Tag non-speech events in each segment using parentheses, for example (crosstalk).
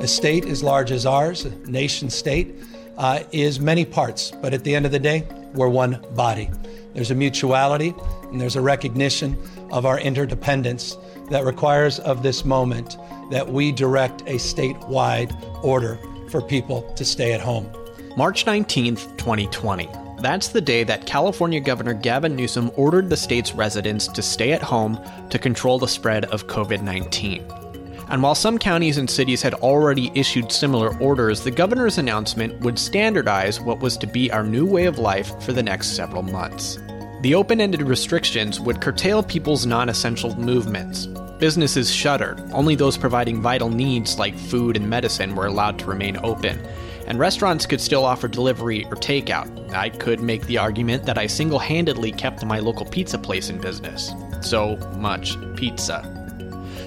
A state as large as ours, a nation state, uh, is many parts, but at the end of the day, we're one body. There's a mutuality and there's a recognition of our interdependence that requires of this moment that we direct a statewide order for people to stay at home. March 19th, 2020. That's the day that California Governor Gavin Newsom ordered the state's residents to stay at home to control the spread of COVID 19. And while some counties and cities had already issued similar orders, the governor's announcement would standardize what was to be our new way of life for the next several months. The open ended restrictions would curtail people's non essential movements. Businesses shuttered, only those providing vital needs like food and medicine were allowed to remain open. And restaurants could still offer delivery or takeout. I could make the argument that I single handedly kept my local pizza place in business. So much pizza.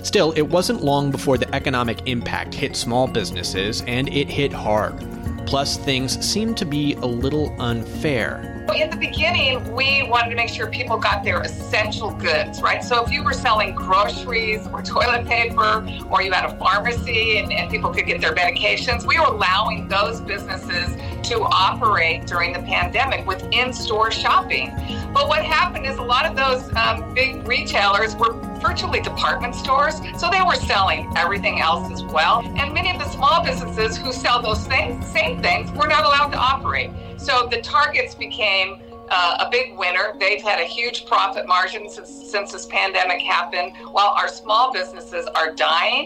Still, it wasn't long before the economic impact hit small businesses, and it hit hard. Plus, things seemed to be a little unfair. In the beginning, we wanted to make sure people got their essential goods, right? So if you were selling groceries or (laughs) toilet paper, or you had a pharmacy and, and people could get their medications, we were allowing those businesses to operate during the pandemic with in store shopping. But what happened is a lot of those um, big retailers were virtually department stores, so they were selling everything else as well. And many of the small businesses who sell those things, same things were not allowed to operate. So the targets became uh, a big winner. They've had a huge profit margin since, since this pandemic happened, while our small businesses are dying.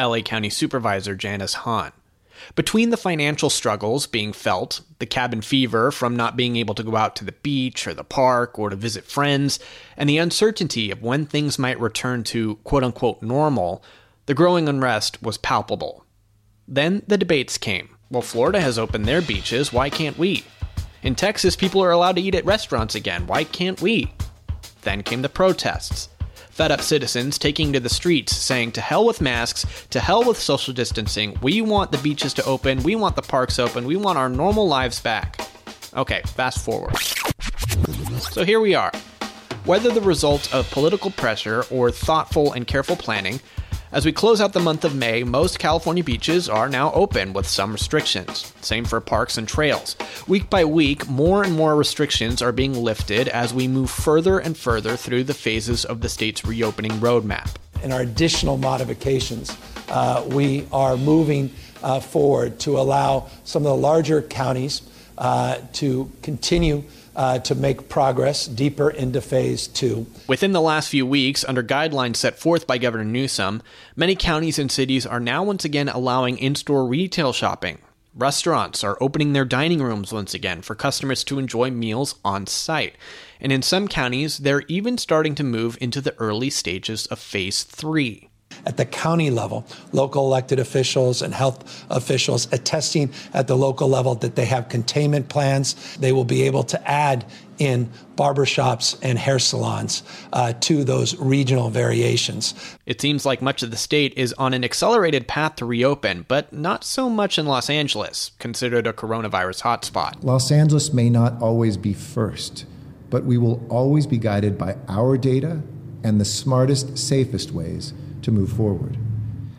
LA County Supervisor Janice Hahn. Between the financial struggles being felt, the cabin fever from not being able to go out to the beach or the park or to visit friends, and the uncertainty of when things might return to quote unquote normal, the growing unrest was palpable. Then the debates came. Well, Florida has opened their beaches, why can't we? In Texas, people are allowed to eat at restaurants again, why can't we? Then came the protests fed up citizens taking to the streets saying, to hell with masks, to hell with social distancing, we want the beaches to open, we want the parks open, we want our normal lives back. Okay, fast forward. So here we are. Whether the result of political pressure or thoughtful and careful planning, as we close out the month of May, most California beaches are now open with some restrictions. Same for parks and trails. Week by week, more and more restrictions are being lifted as we move further and further through the phases of the state's reopening roadmap. In our additional modifications, uh, we are moving uh, forward to allow some of the larger counties to continue uh, to make progress deeper into phase two. Within the last few weeks, under guidelines set forth by Governor Newsom, many counties and cities are now once again allowing in store retail shopping. Restaurants are opening their dining rooms once again for customers to enjoy meals on site. And in some counties, they're even starting to move into the early stages of phase three at the county level, local elected officials and health officials attesting at the local level that they have containment plans. They will be able to add in barbershops and hair salons uh, to those regional variations. It seems like much of the state is on an accelerated path to reopen, but not so much in Los Angeles, considered a coronavirus hotspot. Los Angeles may not always be first, but we will always be guided by our data and the smartest, safest ways to move forward.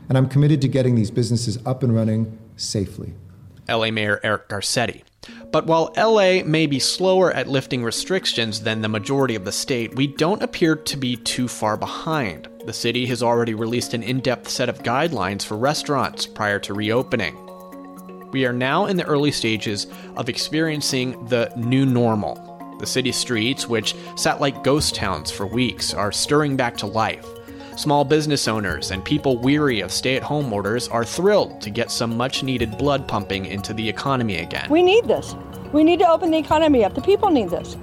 And I'm committed to getting these businesses up and running safely. LA Mayor Eric Garcetti. But while LA may be slower at lifting restrictions than the majority of the state, we don't appear to be too far behind. The city has already released an in depth set of guidelines for restaurants prior to reopening. We are now in the early stages of experiencing the new normal. The city streets, which sat like ghost towns for weeks, are stirring back to life. Small business owners and people weary of stay at home orders are thrilled to get some much needed blood pumping into the economy again. We need this. We need to open the economy up. The people need this.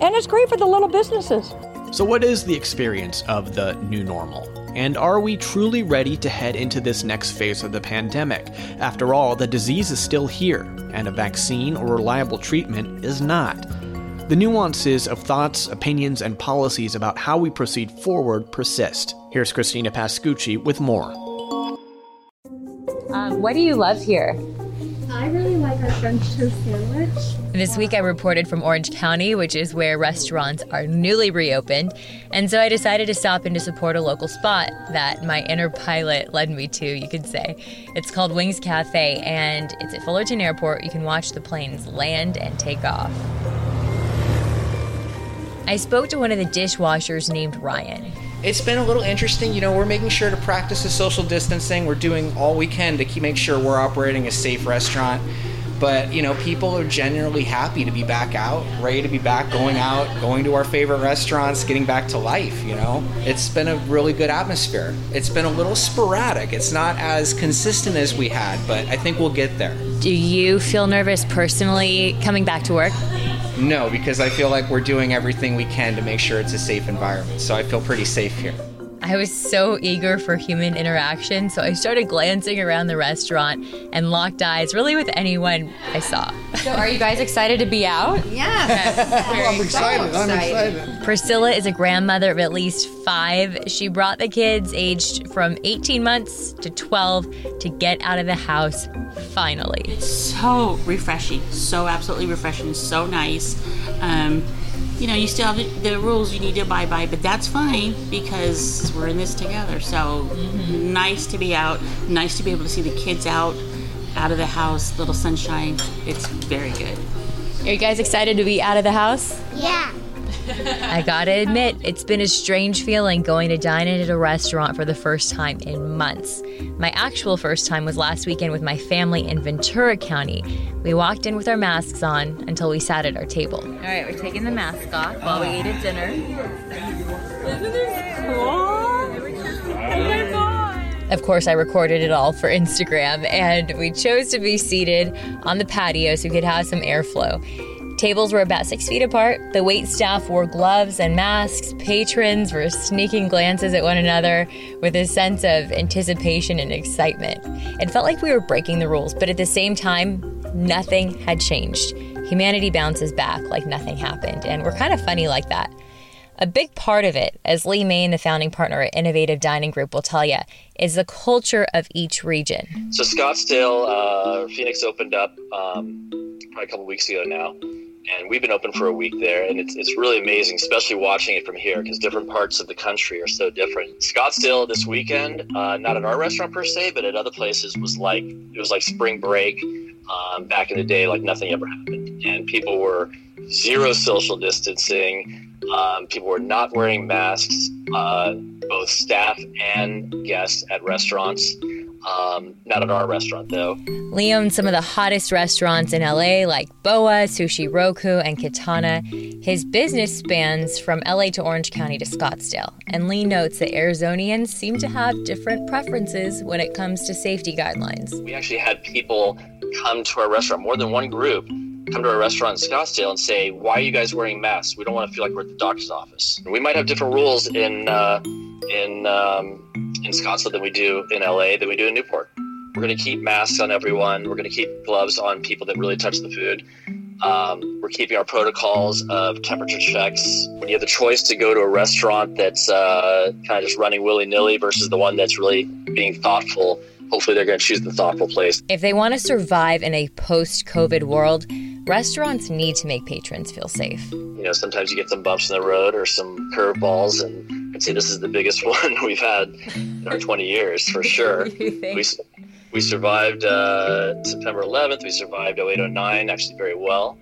And it's great for the little businesses. So, what is the experience of the new normal? And are we truly ready to head into this next phase of the pandemic? After all, the disease is still here, and a vaccine or reliable treatment is not. The nuances of thoughts, opinions, and policies about how we proceed forward persist. Here's Christina Pascucci with more. Um, what do you love here? I really like our French toast sandwich. This week I reported from Orange County, which is where restaurants are newly reopened, and so I decided to stop in to support a local spot that my inner pilot led me to, you could say. It's called Wings Cafe, and it's at Fullerton Airport. You can watch the planes land and take off. I spoke to one of the dishwashers named Ryan. It's been a little interesting. You know, we're making sure to practice the social distancing. We're doing all we can to keep make sure we're operating a safe restaurant. But, you know, people are genuinely happy to be back out, ready to be back going out, going to our favorite restaurants, getting back to life, you know? It's been a really good atmosphere. It's been a little sporadic. It's not as consistent as we had, but I think we'll get there. Do you feel nervous personally coming back to work? No, because I feel like we're doing everything we can to make sure it's a safe environment. So I feel pretty safe here. I was so eager for human interaction, so I started glancing around the restaurant and locked eyes really with anyone I saw. So, are you guys excited to be out? Yes. I'm excited. I'm excited. Priscilla is a grandmother of at least five. She brought the kids aged from 18 months to 12 to get out of the house finally. It's so refreshing. So absolutely refreshing. So nice. Um, you know, you still have the, the, rules you need to abide by, but that's fine because we're in this together. So mm-hmm. nice to be out. Nice to be able to see the kids out, out of the house, little sunshine. It's very good. Are you guys excited to be out of the house? Yeah. (laughs) I gotta admit, it's been a strange feeling going to dine in at a restaurant for the first time in months. My actual first time was last weekend with my family in Ventura County. We walked in with our masks on until we sat at our table. All right, we're taking the mask off while we eat at dinner. Isn't this cool? Of course, I recorded it all for Instagram, and we chose to be seated on the patio so we could have some airflow. Tables were about six feet apart. The wait staff wore gloves and masks. Patrons were sneaking glances at one another with a sense of anticipation and excitement. It felt like we were breaking the rules, but at the same time, nothing had changed. Humanity bounces back like nothing happened, and we're kind of funny like that. A big part of it, as Lee Maen, the founding partner at Innovative Dining Group, will tell you, is the culture of each region. So Scottsdale, uh, Phoenix opened up um, probably a couple weeks ago now and we've been open for a week there and it's, it's really amazing especially watching it from here because different parts of the country are so different. Scottsdale this weekend uh, not at our restaurant per se but at other places was like it was like spring break um, back in the day like nothing ever happened. And people were zero social distancing um, people were not wearing masks uh, both staff and guests at restaurants um, not at our restaurant, though. Lee owns some of the hottest restaurants in LA, like Boa, Sushi Roku, and Katana. His business spans from LA to Orange County to Scottsdale. And Lee notes that Arizonians seem to have different preferences when it comes to safety guidelines. We actually had people come to our restaurant, more than one group, come to a restaurant in Scottsdale and say, "Why are you guys wearing masks? We don't want to feel like we're at the doctor's office." We might have different rules in uh, in um, in Scottsdale than we do in LA than we do in Newport. We're going to keep masks on everyone. We're going to keep gloves on people that really touch the food. Um, we're keeping our protocols of temperature checks. When you have the choice to go to a restaurant that's uh, kind of just running willy nilly versus the one that's really being thoughtful, hopefully they're going to choose the thoughtful place. If they want to survive in a post COVID world, restaurants need to make patrons feel safe. You know, sometimes you get some bumps in the road or some curveballs, and I'd say this is the biggest (laughs) one we've had in our 20 years for (laughs) sure. we, we survived uh, September 11th, we survived 0809 actually very well.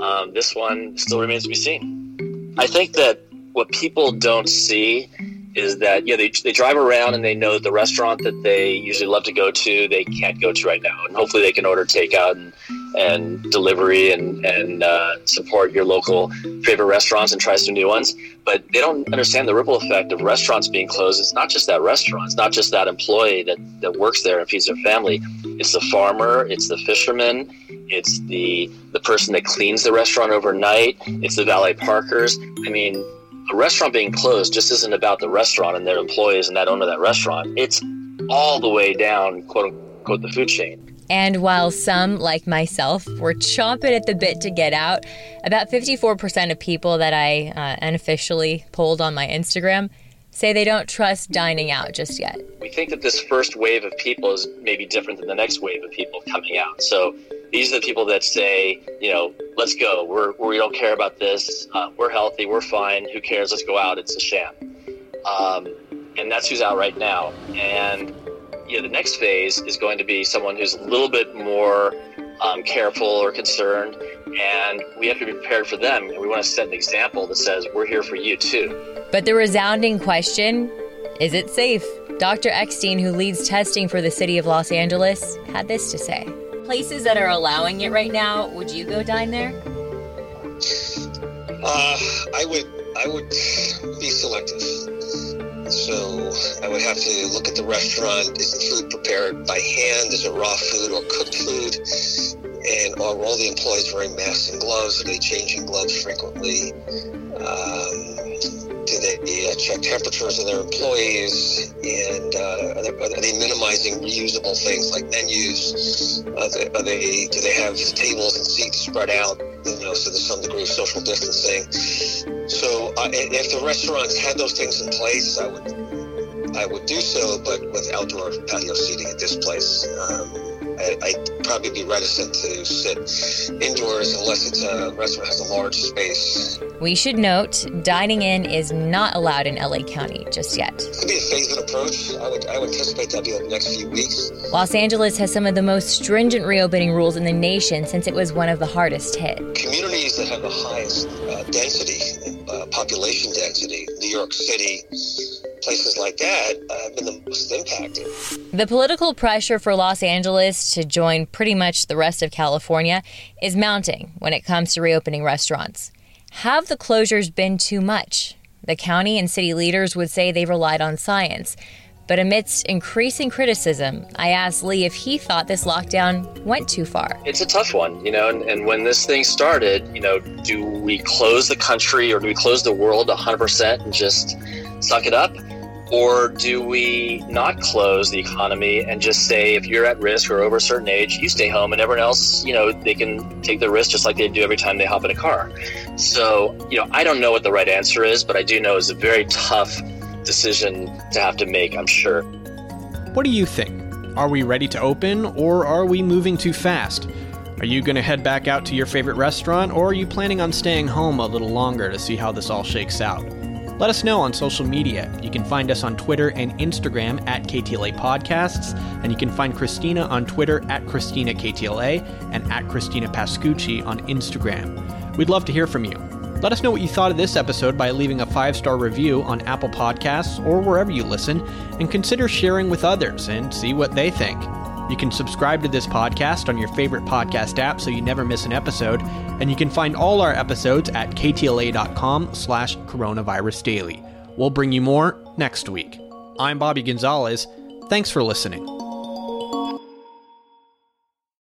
Um, this one still remains to be seen. I think that what people don't see is that yeah they, they drive around and they know the restaurant that they usually love to go to they can't go to right now and hopefully they can order takeout and, and delivery and, and uh, support your local favorite restaurants and try some new ones. But they don't understand the ripple effect of restaurants being closed. It's not just that restaurant. It's not just that employee that, that works there and feeds their family. It's the farmer. It's the fisherman. It's the the person that cleans the restaurant overnight. It's the valet parkers. I mean a restaurant being closed just isn't about the restaurant and their employees and that owner of that restaurant. It's all the way down, quote unquote, the food chain. And while some, like myself, were chomping at the bit to get out, about 54% of people that I uh, unofficially polled on my Instagram say they don't trust dining out just yet. We think that this first wave of people is maybe different than the next wave of people coming out. So these are the people that say, you know, let's go. We're, we don't care about this. Uh, we're healthy. We're fine. Who cares? Let's go out. It's a sham. Um, and that's who's out right now. And you know, the next phase is going to be someone who's a little bit more um, careful or concerned, and we have to be prepared for them. And we want to set an example that says we're here for you too. But the resounding question is it safe? Dr. Eckstein, who leads testing for the city of Los Angeles, had this to say. Places that are allowing it right now, would you go dine there? Uh, I would. I would be selective. So I would have to look at the restaurant. Is the food prepared by hand? Is it raw food or cooked food? And are all the employees wearing masks and gloves? Are they changing gloves frequently? Um, do they uh, check temperatures of their employees? And uh, are, they, are, they, minimizing reusable things like menus? Are they, are they, do they have tables and seats spread out? You know, so there's some degree of social distancing. So uh, if the restaurants had those things in place, I would I would do so, but with outdoor patio seating at this place. Um, I, would probably be reticent to sit indoors unless it's a restaurant has a large space. We should note dining in is not allowed in LA County just yet. It could be a phased approach. I would, I would anticipate that'll be over the next few weeks. Los Angeles has some of the most stringent reopening rules in the nation since it was one of the hardest hit. Communities that have the highest uh, density, uh, population density, New York City, places like that uh, have been the most impacted. The political pressure for Los Angeles to join pretty much the rest of California is mounting when it comes to reopening restaurants. Have the closures been too much? The county and city leaders would say they relied on science. But amidst increasing criticism, I asked Lee if he thought this lockdown went too far. It's a tough one, you know, and, and when this thing started, you know, do we close the country or do we close the world 100% and just suck it up? Or do we not close the economy and just say if you're at risk or over a certain age, you stay home and everyone else, you know, they can take the risk just like they do every time they hop in a car. So, you know, I don't know what the right answer is, but I do know it's a very tough decision to have to make, I'm sure. What do you think? Are we ready to open or are we moving too fast? Are you going to head back out to your favorite restaurant or are you planning on staying home a little longer to see how this all shakes out? Let us know on social media. You can find us on Twitter and Instagram at KTLA Podcasts, and you can find Christina on Twitter at Christina KTLA and at Christina Pascucci on Instagram. We'd love to hear from you. Let us know what you thought of this episode by leaving a five star review on Apple Podcasts or wherever you listen, and consider sharing with others and see what they think. You can subscribe to this podcast on your favorite podcast app so you never miss an episode, and you can find all our episodes at ktla.com slash coronavirus daily. We'll bring you more next week. I'm Bobby Gonzalez. Thanks for listening.